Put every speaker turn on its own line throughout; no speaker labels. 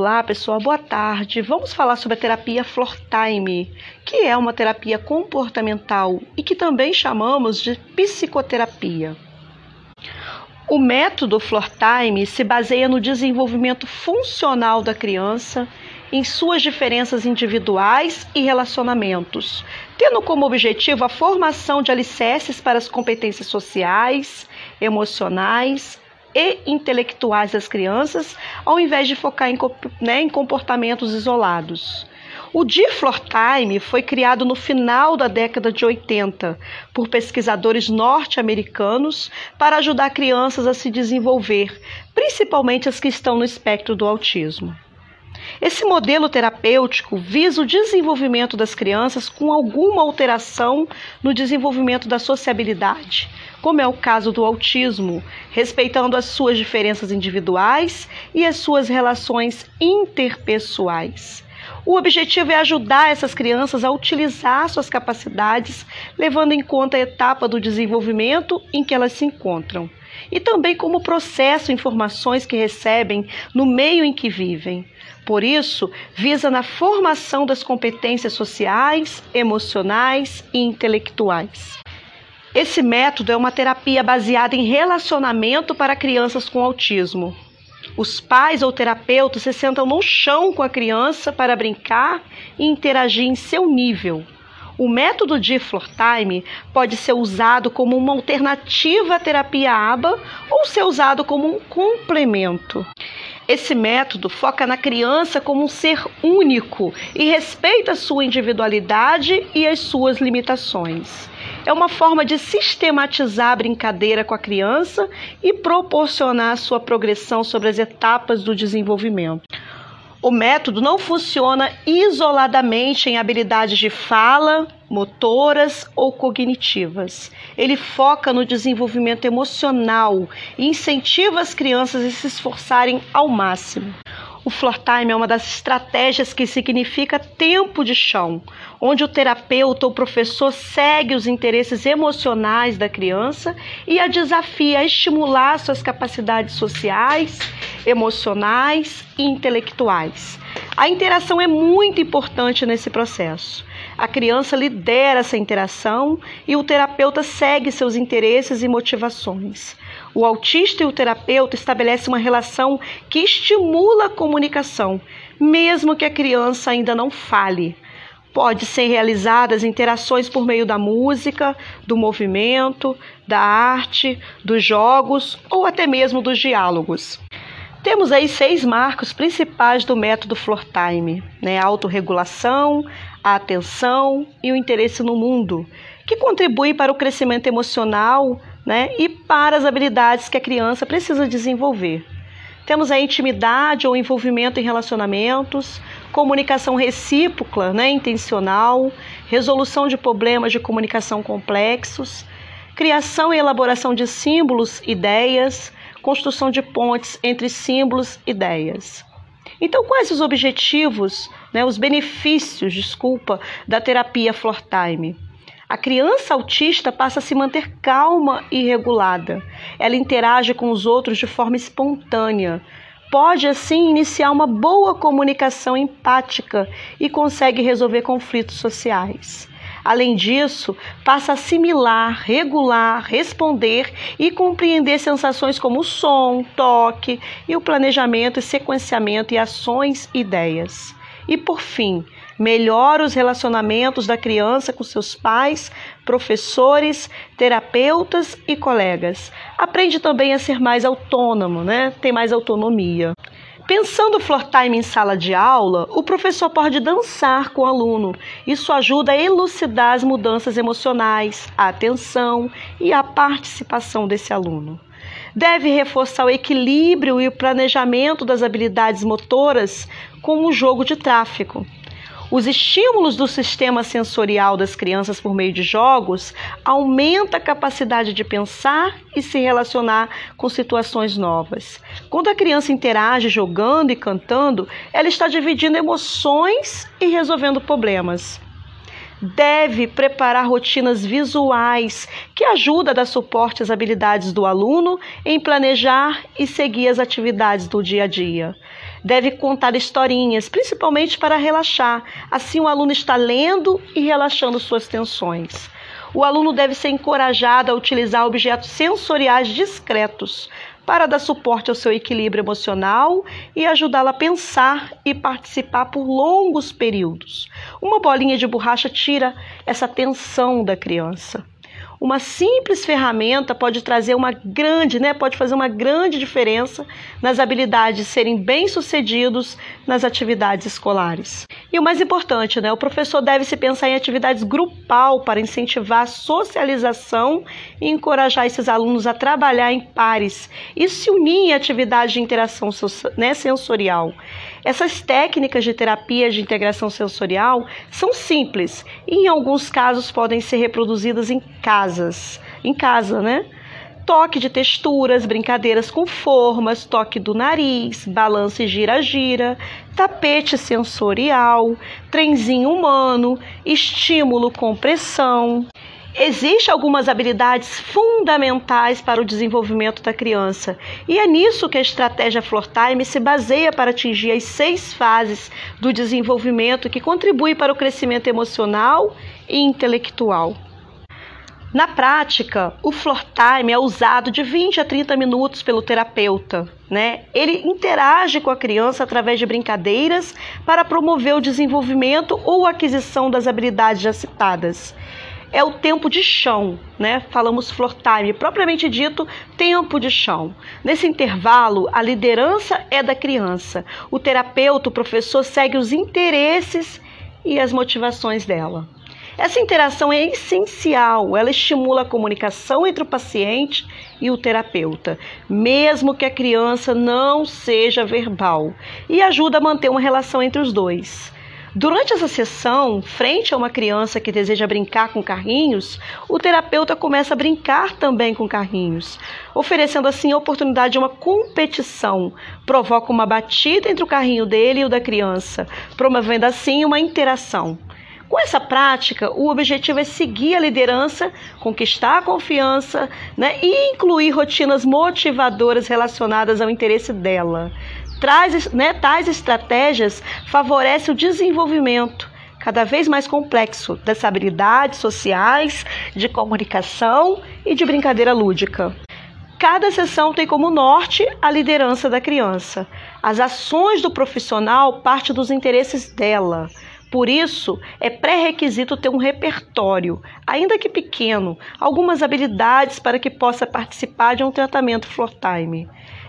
Olá, pessoal, boa tarde. Vamos falar sobre a terapia Floor Time, que é uma terapia comportamental e que também chamamos de psicoterapia. O método Floor Time se baseia no desenvolvimento funcional da criança, em suas diferenças individuais e relacionamentos, tendo como objetivo a formação de alicerces para as competências sociais, emocionais e intelectuais das crianças, ao invés de focar em, né, em comportamentos isolados. O Floor Time foi criado no final da década de 80 por pesquisadores norte-americanos para ajudar crianças a se desenvolver, principalmente as que estão no espectro do autismo. Esse modelo terapêutico visa o desenvolvimento das crianças com alguma alteração no desenvolvimento da sociabilidade, como é o caso do autismo, respeitando as suas diferenças individuais e as suas relações interpessoais. O objetivo é ajudar essas crianças a utilizar suas capacidades, levando em conta a etapa do desenvolvimento em que elas se encontram, e também como processam informações que recebem no meio em que vivem. Por isso, visa na formação das competências sociais, emocionais e intelectuais. Esse método é uma terapia baseada em relacionamento para crianças com autismo. Os pais ou terapeutas se sentam no chão com a criança para brincar e interagir em seu nível. O método de Floor Time pode ser usado como uma alternativa à terapia ABA ou ser usado como um complemento. Esse método foca na criança como um ser único e respeita sua individualidade e as suas limitações. É uma forma de sistematizar a brincadeira com a criança e proporcionar sua progressão sobre as etapas do desenvolvimento. O método não funciona isoladamente em habilidades de fala, motoras ou cognitivas. Ele foca no desenvolvimento emocional e incentiva as crianças a se esforçarem ao máximo. O floor time é uma das estratégias que significa tempo de chão, onde o terapeuta ou professor segue os interesses emocionais da criança e a desafia a estimular suas capacidades sociais, emocionais e intelectuais. A interação é muito importante nesse processo. A criança lidera essa interação e o terapeuta segue seus interesses e motivações. O autista e o terapeuta estabelecem uma relação que estimula a comunicação, mesmo que a criança ainda não fale. Pode ser realizadas interações por meio da música, do movimento, da arte, dos jogos ou até mesmo dos diálogos. Temos aí seis marcos principais do método Floor Time, né? A autorregulação, a atenção e o interesse no mundo, que contribuem para o crescimento emocional né, e para as habilidades que a criança precisa desenvolver. Temos a intimidade ou envolvimento em relacionamentos, comunicação recíproca, né, intencional, resolução de problemas de comunicação complexos, criação e elaboração de símbolos, ideias, construção de pontes entre símbolos e ideias. Então, quais os objetivos, né, os benefícios, desculpa, da terapia Floor Time? A criança autista passa a se manter calma e regulada. Ela interage com os outros de forma espontânea. Pode, assim, iniciar uma boa comunicação empática e consegue resolver conflitos sociais. Além disso, passa a assimilar, regular, responder e compreender sensações como som, toque e o planejamento e sequenciamento e ações e ideias. E por fim, melhora os relacionamentos da criança com seus pais, professores, terapeutas e colegas. Aprende também a ser mais autônomo, né? Tem mais autonomia. Pensando o floor time em sala de aula, o professor pode dançar com o aluno. Isso ajuda a elucidar as mudanças emocionais, a atenção e a participação desse aluno. Deve reforçar o equilíbrio e o planejamento das habilidades motoras com o jogo de tráfego. Os estímulos do sistema sensorial das crianças por meio de jogos aumenta a capacidade de pensar e se relacionar com situações novas. Quando a criança interage jogando e cantando, ela está dividindo emoções e resolvendo problemas deve preparar rotinas visuais que ajudam a dar suporte às habilidades do aluno em planejar e seguir as atividades do dia a dia Deve contar historinhas, principalmente para relaxar. Assim, o aluno está lendo e relaxando suas tensões. O aluno deve ser encorajado a utilizar objetos sensoriais discretos para dar suporte ao seu equilíbrio emocional e ajudá-lo a pensar e participar por longos períodos. Uma bolinha de borracha tira essa tensão da criança. Uma simples ferramenta pode trazer uma grande, né, pode fazer uma grande diferença nas habilidades de serem bem-sucedidos nas atividades escolares. E o mais importante, né, o professor deve se pensar em atividades grupal para incentivar a socialização e encorajar esses alunos a trabalhar em pares e se unir em atividades de interação né, sensorial. Essas técnicas de terapia de integração sensorial são simples e, em alguns casos, podem ser reproduzidas em casas, em casa, né? Toque de texturas, brincadeiras com formas, toque do nariz, balança e gira-gira, tapete sensorial, trenzinho humano, estímulo com pressão. Existem algumas habilidades fundamentais para o desenvolvimento da criança, e é nisso que a estratégia Floor Time se baseia para atingir as seis fases do desenvolvimento que contribuem para o crescimento emocional e intelectual. Na prática, o floor time é usado de 20 a 30 minutos pelo terapeuta. Né? Ele interage com a criança através de brincadeiras para promover o desenvolvimento ou aquisição das habilidades já citadas é o tempo de chão, né? Falamos floor time, propriamente dito, tempo de chão. Nesse intervalo, a liderança é da criança. O terapeuta, o professor, segue os interesses e as motivações dela. Essa interação é essencial, ela estimula a comunicação entre o paciente e o terapeuta, mesmo que a criança não seja verbal, e ajuda a manter uma relação entre os dois. Durante essa sessão, frente a uma criança que deseja brincar com carrinhos, o terapeuta começa a brincar também com carrinhos, oferecendo assim a oportunidade de uma competição. Provoca uma batida entre o carrinho dele e o da criança, promovendo assim uma interação. Com essa prática, o objetivo é seguir a liderança, conquistar a confiança né, e incluir rotinas motivadoras relacionadas ao interesse dela. Traz, né, tais estratégias favorecem o desenvolvimento cada vez mais complexo das habilidades sociais, de comunicação e de brincadeira lúdica. Cada sessão tem como norte a liderança da criança. As ações do profissional partem dos interesses dela. Por isso, é pré-requisito ter um repertório, ainda que pequeno, algumas habilidades para que possa participar de um tratamento floor time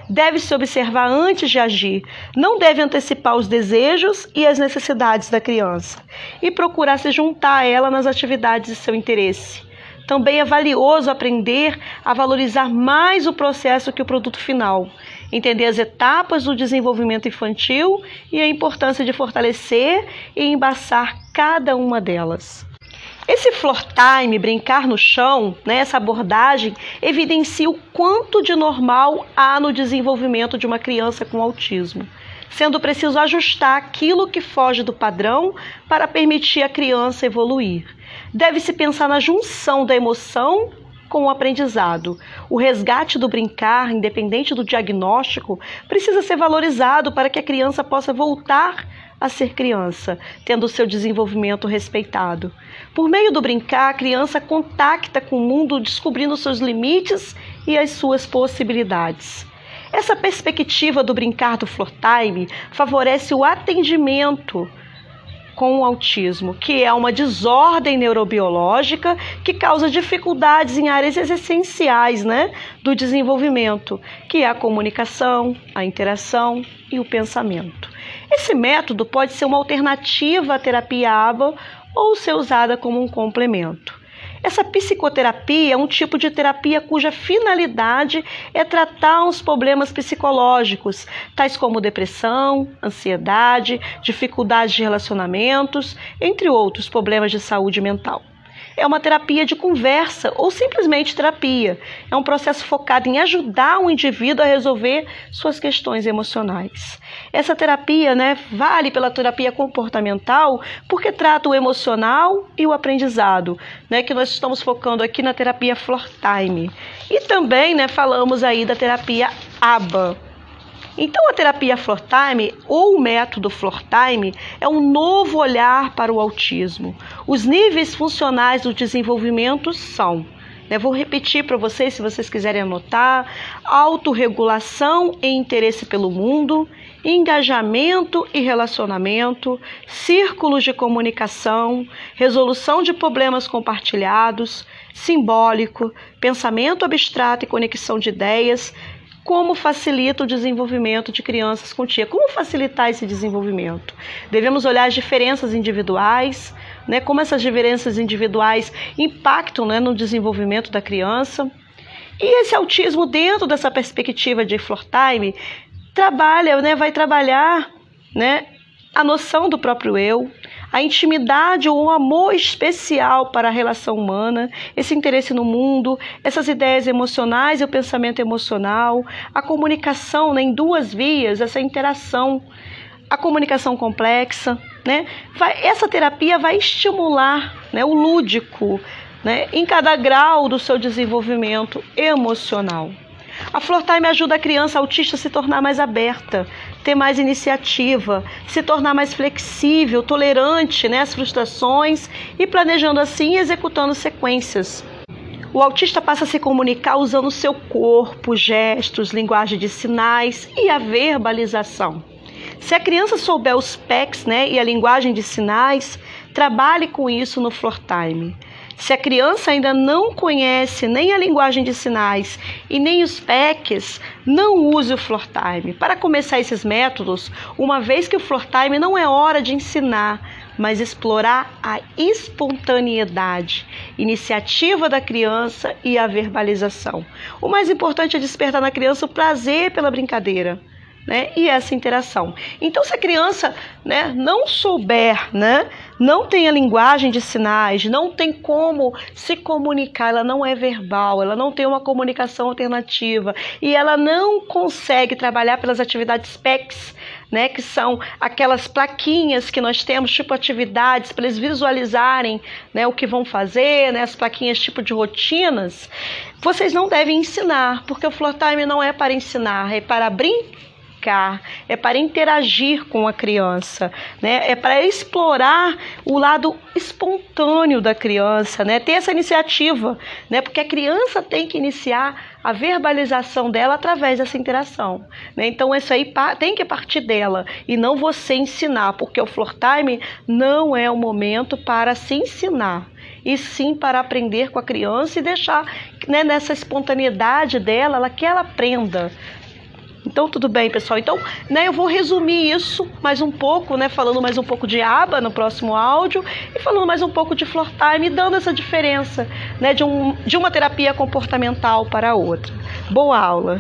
deve se observar antes de agir, não deve antecipar os desejos e as necessidades da criança e procurar se juntar a ela nas atividades de seu interesse. Também é valioso aprender a valorizar mais o processo que o produto final, entender as etapas do desenvolvimento infantil e a importância de fortalecer e embaçar cada uma delas. Esse floor time, brincar no chão, né, essa abordagem, evidencia o quanto de normal há no desenvolvimento de uma criança com autismo, sendo preciso ajustar aquilo que foge do padrão para permitir a criança evoluir. Deve-se pensar na junção da emoção com o aprendizado. O resgate do brincar, independente do diagnóstico, precisa ser valorizado para que a criança possa voltar a ser criança, tendo seu desenvolvimento respeitado. Por meio do brincar, a criança contacta com o mundo, descobrindo seus limites e as suas possibilidades. Essa perspectiva do brincar do floor time favorece o atendimento com o autismo, que é uma desordem neurobiológica que causa dificuldades em áreas essenciais né, do desenvolvimento, que é a comunicação, a interação e o pensamento. Esse método pode ser uma alternativa à terapia ABA ou ser usada como um complemento. Essa psicoterapia é um tipo de terapia cuja finalidade é tratar os problemas psicológicos, tais como depressão, ansiedade, dificuldades de relacionamentos, entre outros problemas de saúde mental é uma terapia de conversa ou simplesmente terapia. É um processo focado em ajudar o indivíduo a resolver suas questões emocionais. Essa terapia né, vale pela terapia comportamental porque trata o emocional e o aprendizado, né, que nós estamos focando aqui na terapia Floor Time. E também né, falamos aí da terapia ABA. Então, a terapia Floor Time ou o método Floor Time é um novo olhar para o autismo. Os níveis funcionais do desenvolvimento são né, vou repetir para vocês, se vocês quiserem anotar: autorregulação e interesse pelo mundo, engajamento e relacionamento, círculos de comunicação, resolução de problemas compartilhados, simbólico, pensamento abstrato e conexão de ideias, como facilita o desenvolvimento de crianças com TIA. Como facilitar esse desenvolvimento? Devemos olhar as diferenças individuais, né, como essas diferenças individuais impactam né, no desenvolvimento da criança. E esse autismo, dentro dessa perspectiva de Floor Time, trabalha, né, vai trabalhar né, a noção do próprio eu, a intimidade ou um amor especial para a relação humana, esse interesse no mundo, essas ideias emocionais e o pensamento emocional, a comunicação né, em duas vias, essa interação, a comunicação complexa, né? Vai, essa terapia vai estimular né, o lúdico né, em cada grau do seu desenvolvimento emocional. A Floor Time ajuda a criança autista a se tornar mais aberta, ter mais iniciativa, se tornar mais flexível, tolerante né, às frustrações e planejando assim e executando sequências. O autista passa a se comunicar usando seu corpo, gestos, linguagem de sinais e a verbalização. Se a criança souber os PECs né, e a linguagem de sinais, trabalhe com isso no floor time. Se a criança ainda não conhece nem a linguagem de sinais e nem os PECs, não use o floor time. Para começar esses métodos, uma vez que o floor time não é hora de ensinar, mas explorar a espontaneidade, iniciativa da criança e a verbalização. O mais importante é despertar na criança o prazer pela brincadeira né? E essa interação. Então, se a criança, né, não souber, né, não tem a linguagem de sinais, não tem como se comunicar, ela não é verbal, ela não tem uma comunicação alternativa e ela não consegue trabalhar pelas atividades PECs, né, que são aquelas plaquinhas que nós temos, tipo atividades, para eles visualizarem né, o que vão fazer, né, as plaquinhas tipo de rotinas, vocês não devem ensinar, porque o Floor Time não é para ensinar, é para brincar brincar, é para interagir com a criança, né? É para explorar o lado espontâneo da criança, né? Ter essa iniciativa, né? Porque a criança tem que iniciar a verbalização dela através dessa interação, né? Então isso aí tem que partir dela e não você ensinar, porque o floor time não é o momento para se ensinar e sim para aprender com a criança e deixar né, nessa espontaneidade dela, ela que ela aprenda, então, tudo bem, pessoal. Então, né, eu vou resumir isso mais um pouco, né, falando mais um pouco de aba no próximo áudio e falando mais um pouco de floor time, dando essa diferença, né, de, um, de uma terapia comportamental para a outra. Boa aula!